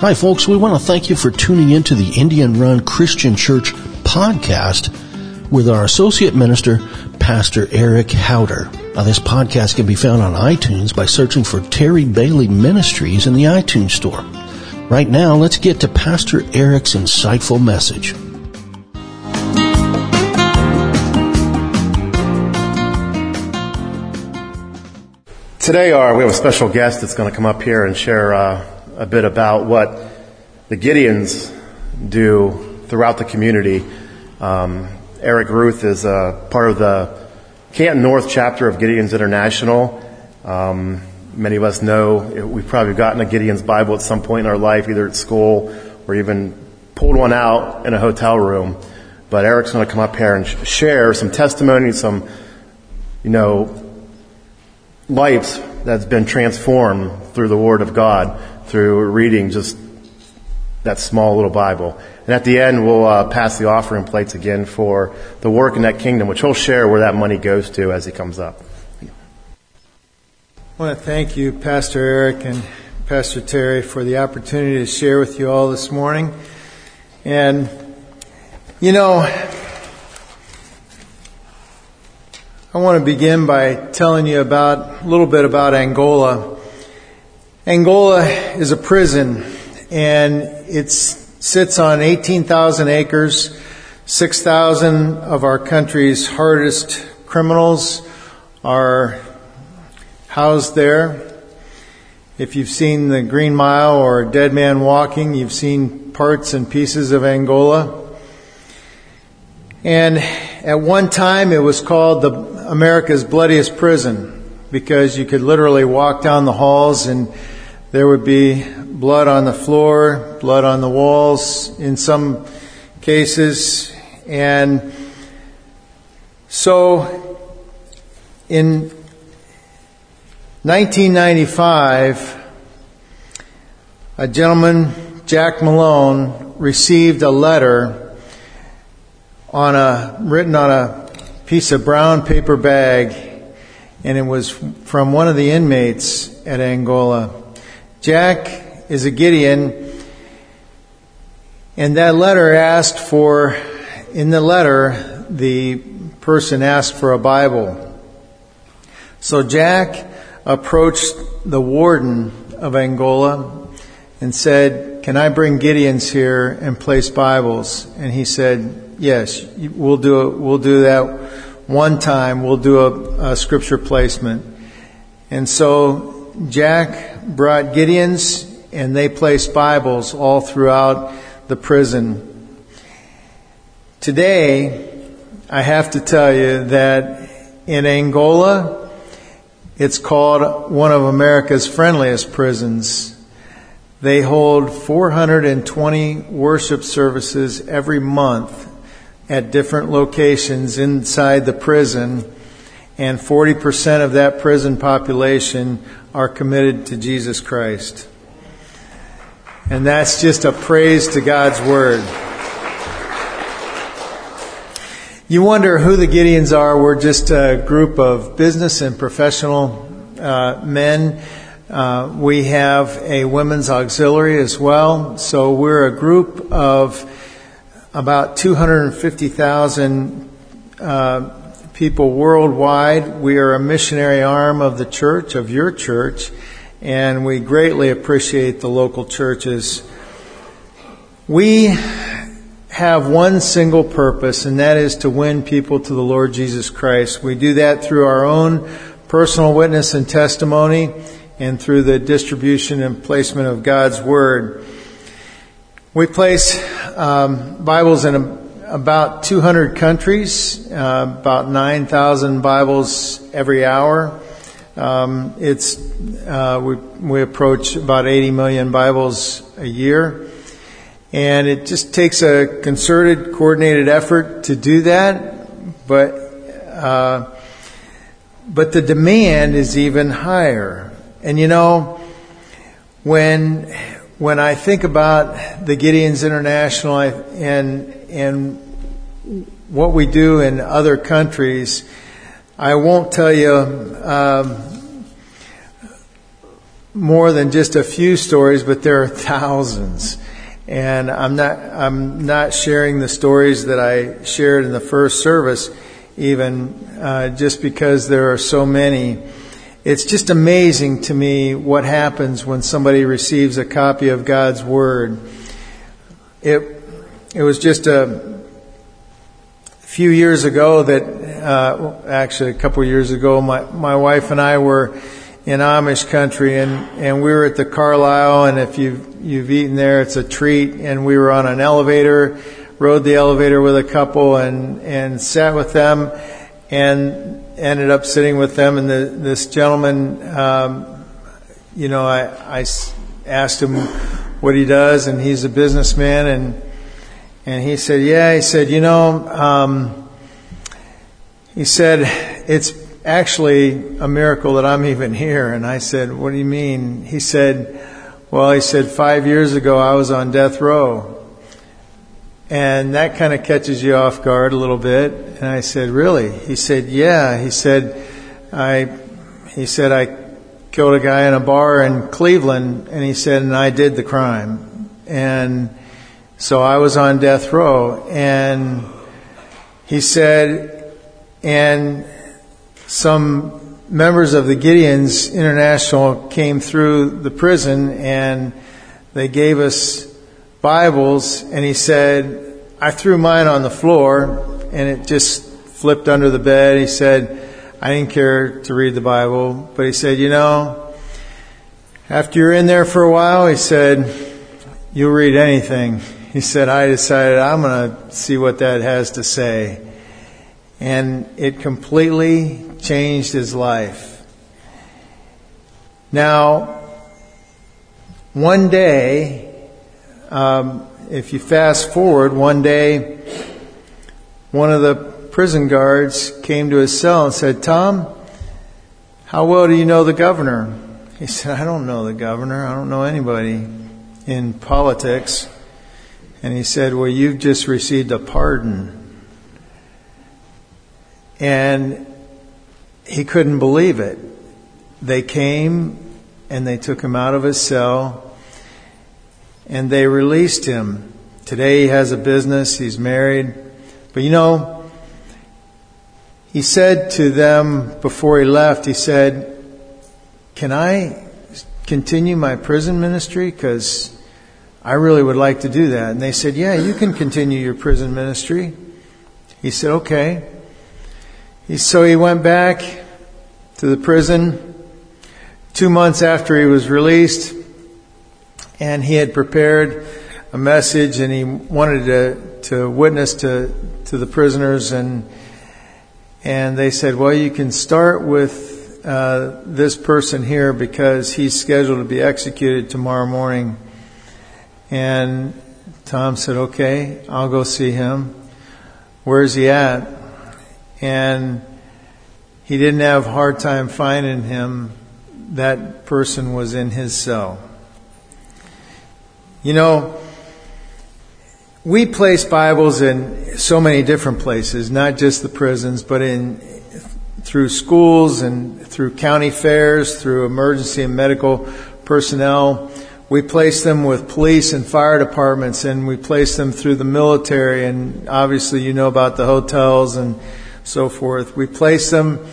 Hi, folks. We want to thank you for tuning in to the Indian Run Christian Church podcast with our associate minister, Pastor Eric Howder. Now, this podcast can be found on iTunes by searching for Terry Bailey Ministries in the iTunes store. Right now, let's get to Pastor Eric's insightful message. Today, our, we have a special guest that's going to come up here and share uh, a bit about what the Gideons do throughout the community. Um, Eric Ruth is uh, part of the Canton North chapter of Gideons International. Um, many of us know we've probably gotten a Gideon's Bible at some point in our life, either at school or even pulled one out in a hotel room. But Eric's going to come up here and sh- share some testimony, some, you know, lives that's been transformed through the Word of God, through reading just that small little Bible. And at the end, we'll uh, pass the offering plates again for the work in that kingdom, which he'll share where that money goes to as he comes up. I want to thank you, Pastor Eric and Pastor Terry, for the opportunity to share with you all this morning. And, you know, I want to begin by telling you about a little bit about Angola. Angola is a prison and it sits on 18,000 acres. 6,000 of our country's hardest criminals are housed there. If you've seen the Green Mile or Dead Man Walking, you've seen parts and pieces of Angola. And at one time it was called the America's bloodiest prison because you could literally walk down the halls and there would be blood on the floor, blood on the walls in some cases. And so in 1995, a gentleman, Jack Malone, received a letter on a, written on a piece of brown paper bag, and it was from one of the inmates at Angola. Jack is a Gideon, and that letter asked for, in the letter, the person asked for a Bible. So Jack approached the warden of Angola and said, Can I bring Gideons here and place Bibles? And he said, Yes, we'll do it. We'll do that one time. We'll do a, a scripture placement. And so Jack brought Gideons and they placed Bibles all throughout the prison. Today, I have to tell you that in Angola, it's called one of America's friendliest prisons. They hold 420 worship services every month at different locations inside the prison, and 40% of that prison population are committed to Jesus Christ. And that's just a praise to God's Word. You wonder who the Gideons are. We're just a group of business and professional uh, men. Uh, we have a women's auxiliary as well. So we're a group of about 250,000 uh, people worldwide. We are a missionary arm of the church, of your church, and we greatly appreciate the local churches. We have one single purpose, and that is to win people to the Lord Jesus Christ. We do that through our own personal witness and testimony and through the distribution and placement of God's Word. We place um, Bibles in a, about 200 countries, uh, about 9,000 Bibles every hour. Um, it's uh, we we approach about 80 million Bibles a year, and it just takes a concerted, coordinated effort to do that. But uh, but the demand is even higher, and you know when when I think about the Gideons International and and what we do in other countries, I won't tell you um, more than just a few stories, but there are thousands. And I'm not, I'm not sharing the stories that I shared in the first service, even uh, just because there are so many. It's just amazing to me what happens when somebody receives a copy of God's Word. It, it was just a few years ago that, uh, actually a couple of years ago, my, my wife and I were in Amish country, and and we were at the Carlisle, and if you've you've eaten there, it's a treat. And we were on an elevator, rode the elevator with a couple, and and sat with them, and ended up sitting with them. And the, this gentleman, um, you know, I I asked him what he does, and he's a businessman, and and he said, yeah, he said, you know, um, he said it's actually a miracle that I'm even here. And I said, What do you mean? He said, Well, he said, five years ago I was on death row. And that kind of catches you off guard a little bit. And I said, Really? He said, Yeah. He said, I, he said, I killed a guy in a bar in Cleveland. And he said, And I did the crime. And so I was on death row. And he said, and some members of the Gideons International came through the prison and they gave us Bibles and he said, I threw mine on the floor and it just flipped under the bed. He said, I didn't care to read the Bible, but he said, you know, after you're in there for a while, he said, you'll read anything. He said, I decided I'm going to see what that has to say. And it completely changed his life. Now, one day, um, if you fast forward, one day, one of the prison guards came to his cell and said, Tom, how well do you know the governor? He said, I don't know the governor. I don't know anybody in politics. And he said, Well, you've just received a pardon. And he couldn't believe it. They came and they took him out of his cell and they released him. Today he has a business, he's married. But you know, he said to them before he left, he said, Can I continue my prison ministry? Because I really would like to do that. And they said, Yeah, you can continue your prison ministry. He said, Okay. So he went back to the prison two months after he was released, and he had prepared a message, and he wanted to, to witness to, to the prisoners, and and they said, well, you can start with uh, this person here because he's scheduled to be executed tomorrow morning. And Tom said, okay, I'll go see him. Where's he at? and he didn't have a hard time finding him. That person was in his cell. You know, we place Bibles in so many different places, not just the prisons, but in through schools and through county fairs, through emergency and medical personnel. We place them with police and fire departments, and we place them through the military, and obviously you know about the hotels and so forth. We place them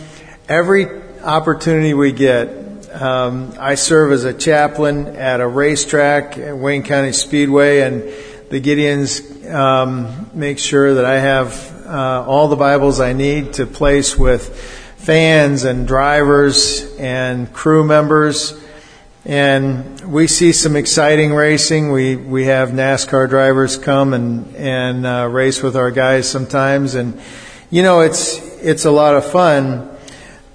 every opportunity we get. Um, I serve as a chaplain at a racetrack at Wayne County Speedway, and the Gideons um, make sure that I have uh, all the Bibles I need to place with fans and drivers and crew members. And we see some exciting racing. We we have NASCAR drivers come and and uh, race with our guys sometimes, and you know, it's, it's a lot of fun,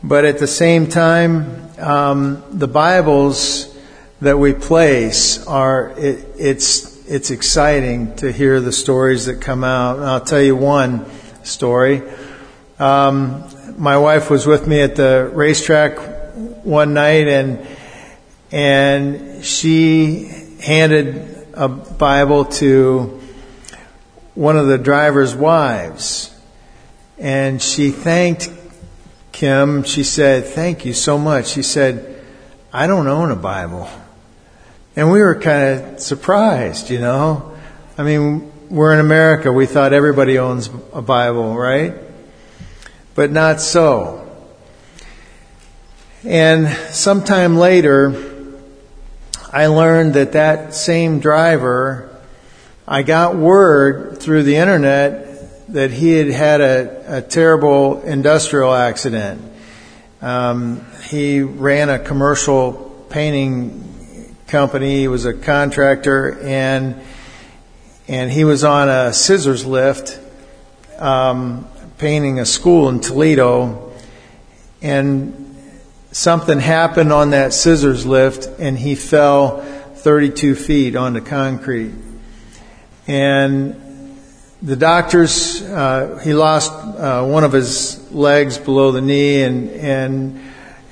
but at the same time, um, the Bibles that we place are, it, it's, it's exciting to hear the stories that come out. And I'll tell you one story. Um, my wife was with me at the racetrack one night and, and she handed a Bible to one of the driver's wives and she thanked Kim. She said, Thank you so much. She said, I don't own a Bible. And we were kind of surprised, you know. I mean, we're in America. We thought everybody owns a Bible, right? But not so. And sometime later, I learned that that same driver, I got word through the internet that he had had a, a terrible industrial accident. Um, he ran a commercial painting company. He was a contractor, and and he was on a scissors lift, um, painting a school in Toledo, and something happened on that scissors lift, and he fell 32 feet onto concrete. And the doctors, uh, he lost uh, one of his legs below the knee and, and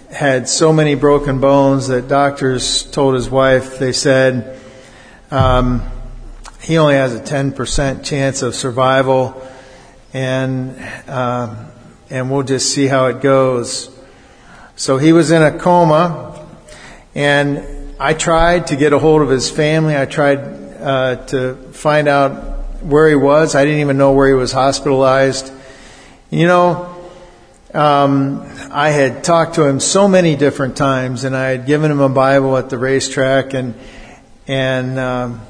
had so many broken bones that doctors told his wife, they said, um, he only has a 10% chance of survival and, um, and we'll just see how it goes. So he was in a coma and I tried to get a hold of his family. I tried uh, to find out where he was. I didn't even know where he was hospitalized. You know, um, I had talked to him so many different times, and I had given him a Bible at the racetrack, and and um,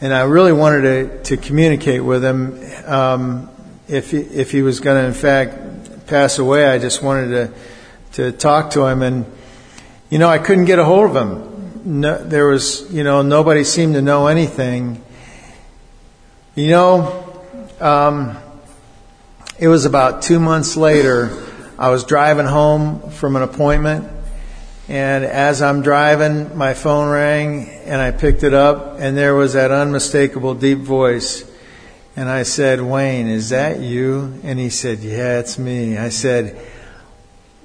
and I really wanted to, to communicate with him. Um, if he, if he was going to, in fact, pass away, I just wanted to to talk to him, and you know, I couldn't get a hold of him. No, there was, you know, nobody seemed to know anything. You know, um, it was about two months later. I was driving home from an appointment, and as I'm driving, my phone rang, and I picked it up, and there was that unmistakable deep voice. And I said, Wayne, is that you? And he said, Yeah, it's me. I said,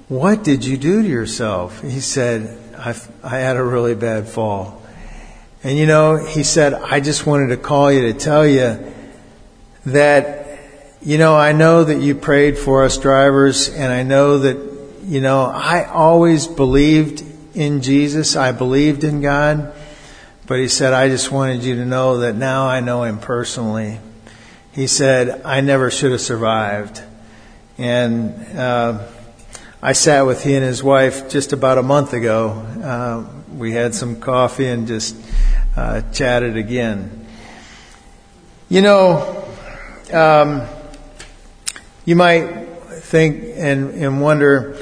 What did you do to yourself? He said, I, I had a really bad fall. And you know, he said, I just wanted to call you to tell you that, you know, I know that you prayed for us drivers and I know that, you know, I always believed in Jesus. I believed in God. But he said, I just wanted you to know that now I know him personally. He said, I never should have survived. And, uh, I sat with he and his wife just about a month ago. Uh, we had some coffee and just uh, chatted again. You know, um, you might think and, and wonder,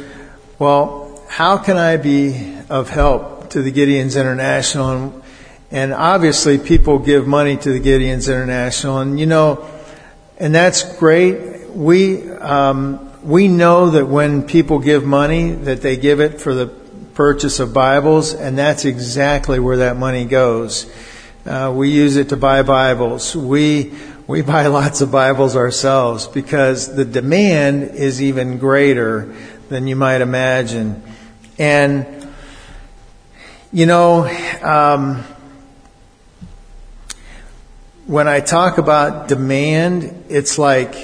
well, how can I be of help to the Gideons International? And, and obviously, people give money to the Gideons International, and you know, and that's great. We um, we know that when people give money, that they give it for the purchase of Bibles, and that's exactly where that money goes. Uh, we use it to buy Bibles. We we buy lots of Bibles ourselves because the demand is even greater than you might imagine. And you know, um, when I talk about demand, it's like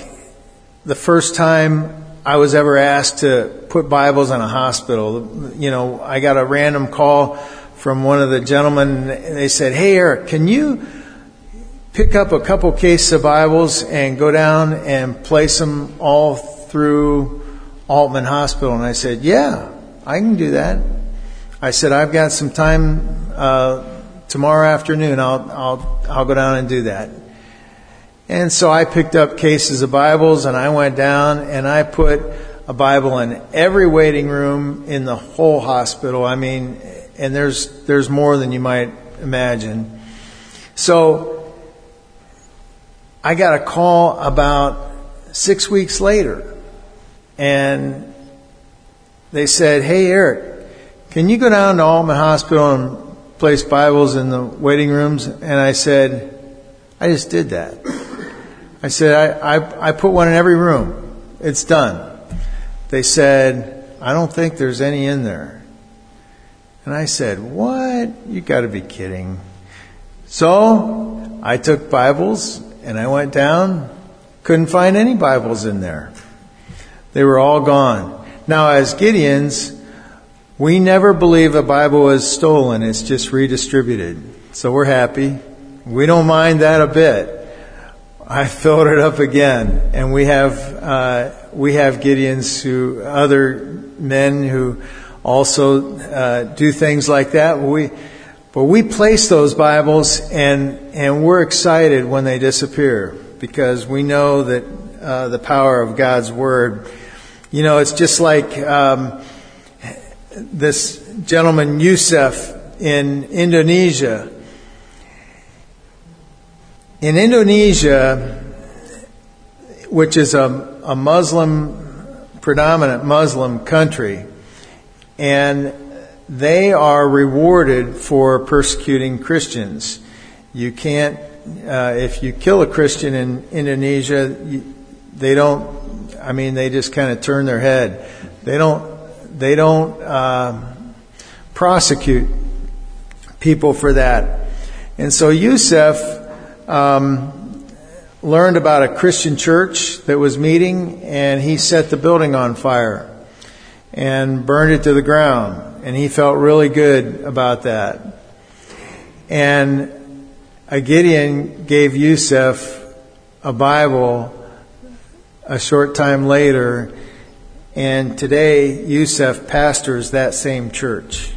the first time I was ever asked to put Bibles in a hospital. You know, I got a random call from one of the gentlemen. and They said, Hey, Eric, can you pick up a couple cases of Bibles and go down and place them all through Aultman Hospital? And I said, Yeah, I can do that. I said, I've got some time uh, tomorrow afternoon. I'll, I'll, I'll go down and do that. And so I picked up cases of Bibles and I went down and I put a Bible in every waiting room in the whole hospital. I mean, and there's, there's more than you might imagine. So I got a call about six weeks later and they said, Hey, Eric, can you go down to Aultman Hospital and place Bibles in the waiting rooms? And I said, I just did that. I said, I, I, I put one in every room. It's done. They said, I don't think there's any in there. And I said, What? You got to be kidding. So I took Bibles and I went down, couldn't find any Bibles in there. They were all gone. Now, as Gideons, We never believe a Bible is stolen, it's just redistributed. So we're happy. We don't mind that a bit. I filled it up again, and we have uh, we have Gideons who other men who also uh, do things like that. We but we place those Bibles, and and we're excited when they disappear because we know that uh, the power of God's word. You know, it's just like um, this gentleman Yusuf in Indonesia. In Indonesia, which is a, a Muslim, predominant Muslim country, and they are rewarded for persecuting Christians. You can't, uh, if you kill a Christian in Indonesia, you, they don't, I mean, they just kind of turn their head. They don't, they don't uh, prosecute people for that. And so Yusuf um, learned about a Christian church that was meeting, and he set the building on fire and burned it to the ground. And he felt really good about that. And a Gideon gave Yusuf a Bible a short time later, and today Yusuf pastors that same church.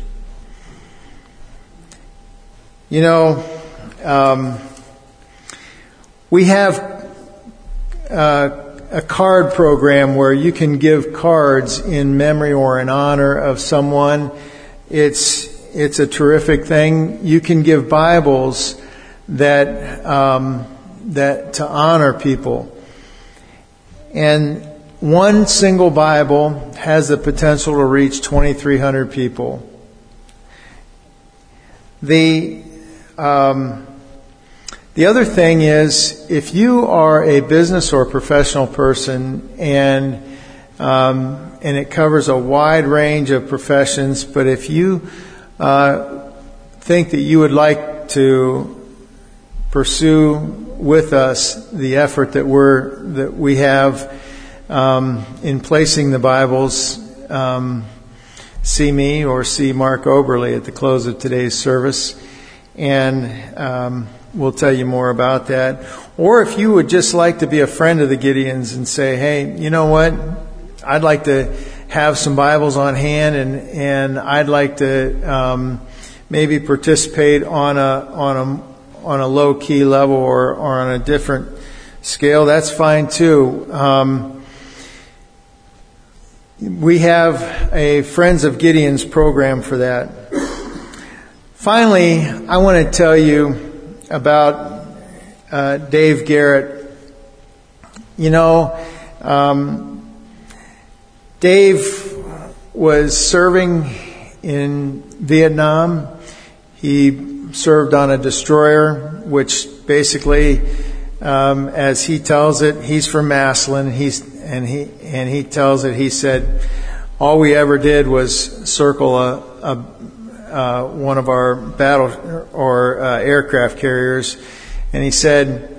You know, um, we have uh, a card program where you can give cards in memory or in honor of someone. It's it's a terrific thing. You can give Bibles that um, that to honor people, and one single Bible has the potential to reach 2,300 people. The um, the other thing is, if you are a business or professional person and um, and it covers a wide range of professions, but if you uh, think that you would like to pursue with us the effort that we're that we have um, in placing the Bibles, um, see me or see Mark Oberly at the close of today's service, and um, We'll tell you more about that. Or if you would just like to be a friend of the Gideons and say, hey, you know what? I'd like to have some Bibles on hand and, and I'd like to um, maybe participate on a, on a, on a low key level or, or on a different scale. That's fine too. Um, we have a Friends of Gideons program for that. Finally, I want to tell you about uh, Dave Garrett. You know, um, Dave was serving in Vietnam. He served on a destroyer, which basically, um, as he tells it, he's from Massillon. He's and he and he tells it. He said, all we ever did was circle a, a uh, one of our battle or uh, aircraft carriers, and he said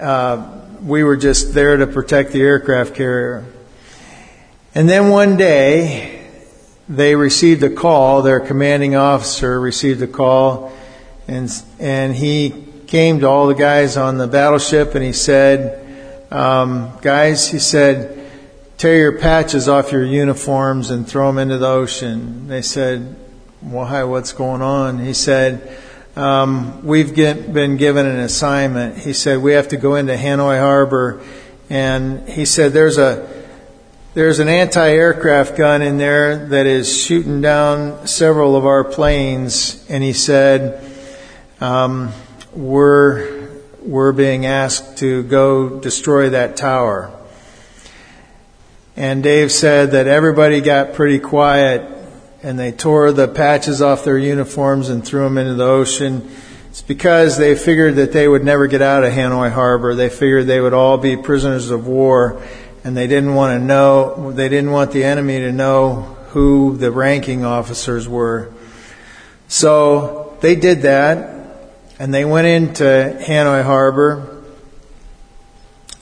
uh, we were just there to protect the aircraft carrier. And then one day, they received a call. Their commanding officer received a call, and and he came to all the guys on the battleship, and he said, um, "Guys," he said, "tear your patches off your uniforms and throw them into the ocean." They said, why, what's going on? He said, um, we've get, been given an assignment. He said, we have to go into Hanoi Harbor. And he said, there's a, there's an anti-aircraft gun in there that is shooting down several of our planes. And he said, um, we're, we're being asked to go destroy that tower. And Dave said that everybody got pretty quiet and they tore the patches off their uniforms and threw them into the ocean. It's because they figured that they would never get out of Hanoi Harbor. They figured they would all be prisoners of war, and they didn't want to know, they didn't want the enemy to know who the ranking officers were. So they did that, and they went into Hanoi Harbor.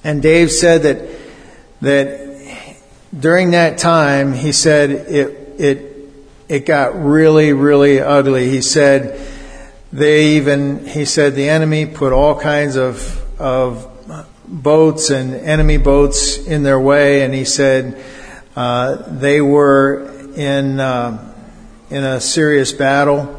And Dave said that, that during that time, he said it, it it got really, really ugly. He said, they even, he said, the enemy put all kinds of, of boats and enemy boats in their way, and he said uh, they were in, uh, in a serious battle.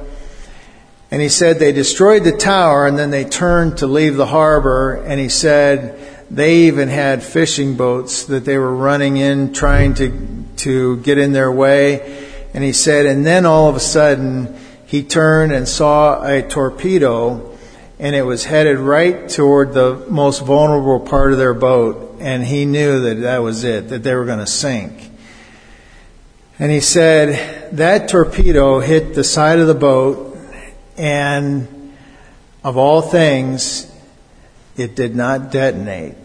And he said they destroyed the tower and then they turned to leave the harbor, and he said they even had fishing boats that they were running in trying to, to get in their way. And he said, and then all of a sudden, he turned and saw a torpedo and it was headed right toward the most vulnerable part of their boat. And he knew that that was it, that they were going to sink. And he said, that torpedo hit the side of the boat and of all things, it did not detonate.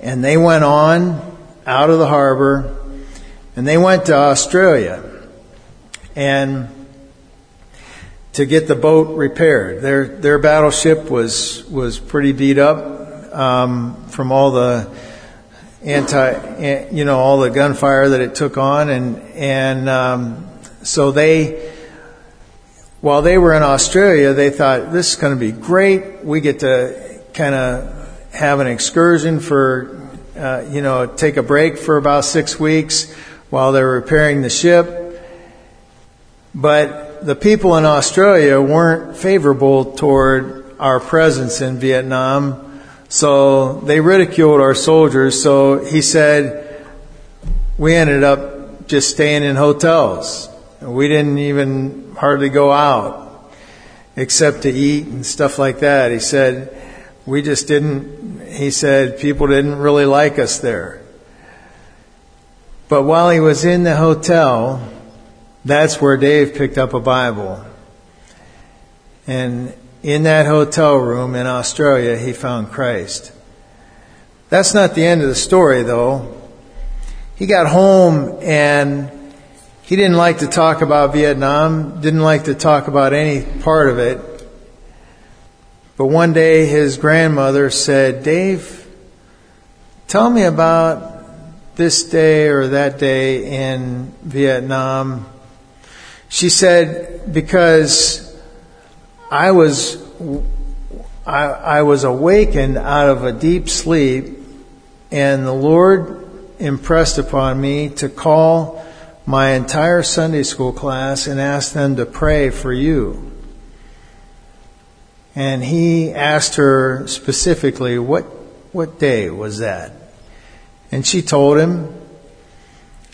And they went on out of the harbor and they went to Australia and to get the boat repaired. Their their battleship was was pretty beat up um, from all the anti you know all the gunfire that it took on. And and um, so they while they were in Australia they thought this is going to be great. We get to kind of have an excursion for uh, you know, take a break for about six weeks while they're repairing the ship. But the people in Australia weren't favorable toward our presence in Vietnam, so they ridiculed our soldiers. So he said, we ended up just staying in hotels. We didn't even hardly go out except to eat and stuff like that. He said, we just didn't, he said, people didn't really like us there. But while he was in the hotel, that's where Dave picked up a Bible. And in that hotel room in Australia, he found Christ. That's not the end of the story, though. He got home and he didn't like to talk about Vietnam, didn't like to talk about any part of it. But one day his grandmother said, Dave, tell me about this day or that day in Vietnam. She said, because I was, I, I was awakened out of a deep sleep and the Lord impressed upon me to call my entire Sunday school class and ask them to pray for you. And he asked her specifically, what, what day was that? And she told him,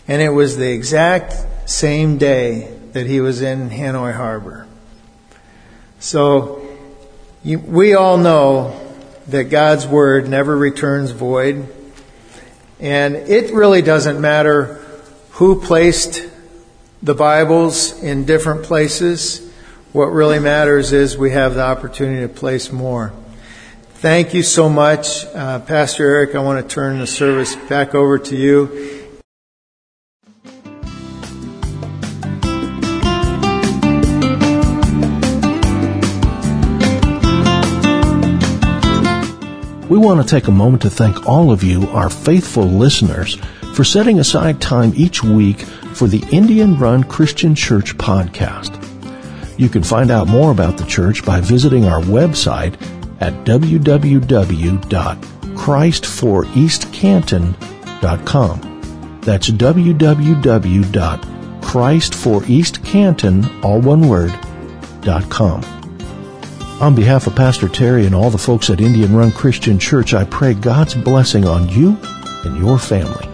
and it was the exact same day that he was in Hanoi Harbor. So, you, we all know that God's Word never returns void. And it really doesn't matter who placed the Bibles in different places. What really matters is we have the opportunity to place more. Thank you so much. Uh, Pastor Eric, I want to turn the service back over to you. We want to take a moment to thank all of you, our faithful listeners, for setting aside time each week for the Indian Run Christian Church podcast. You can find out more about the church by visiting our website at www.christforeastcanton.com. That's www.christforeastcanton, all one word, .com. On behalf of Pastor Terry and all the folks at Indian Run Christian Church, I pray God's blessing on you and your family.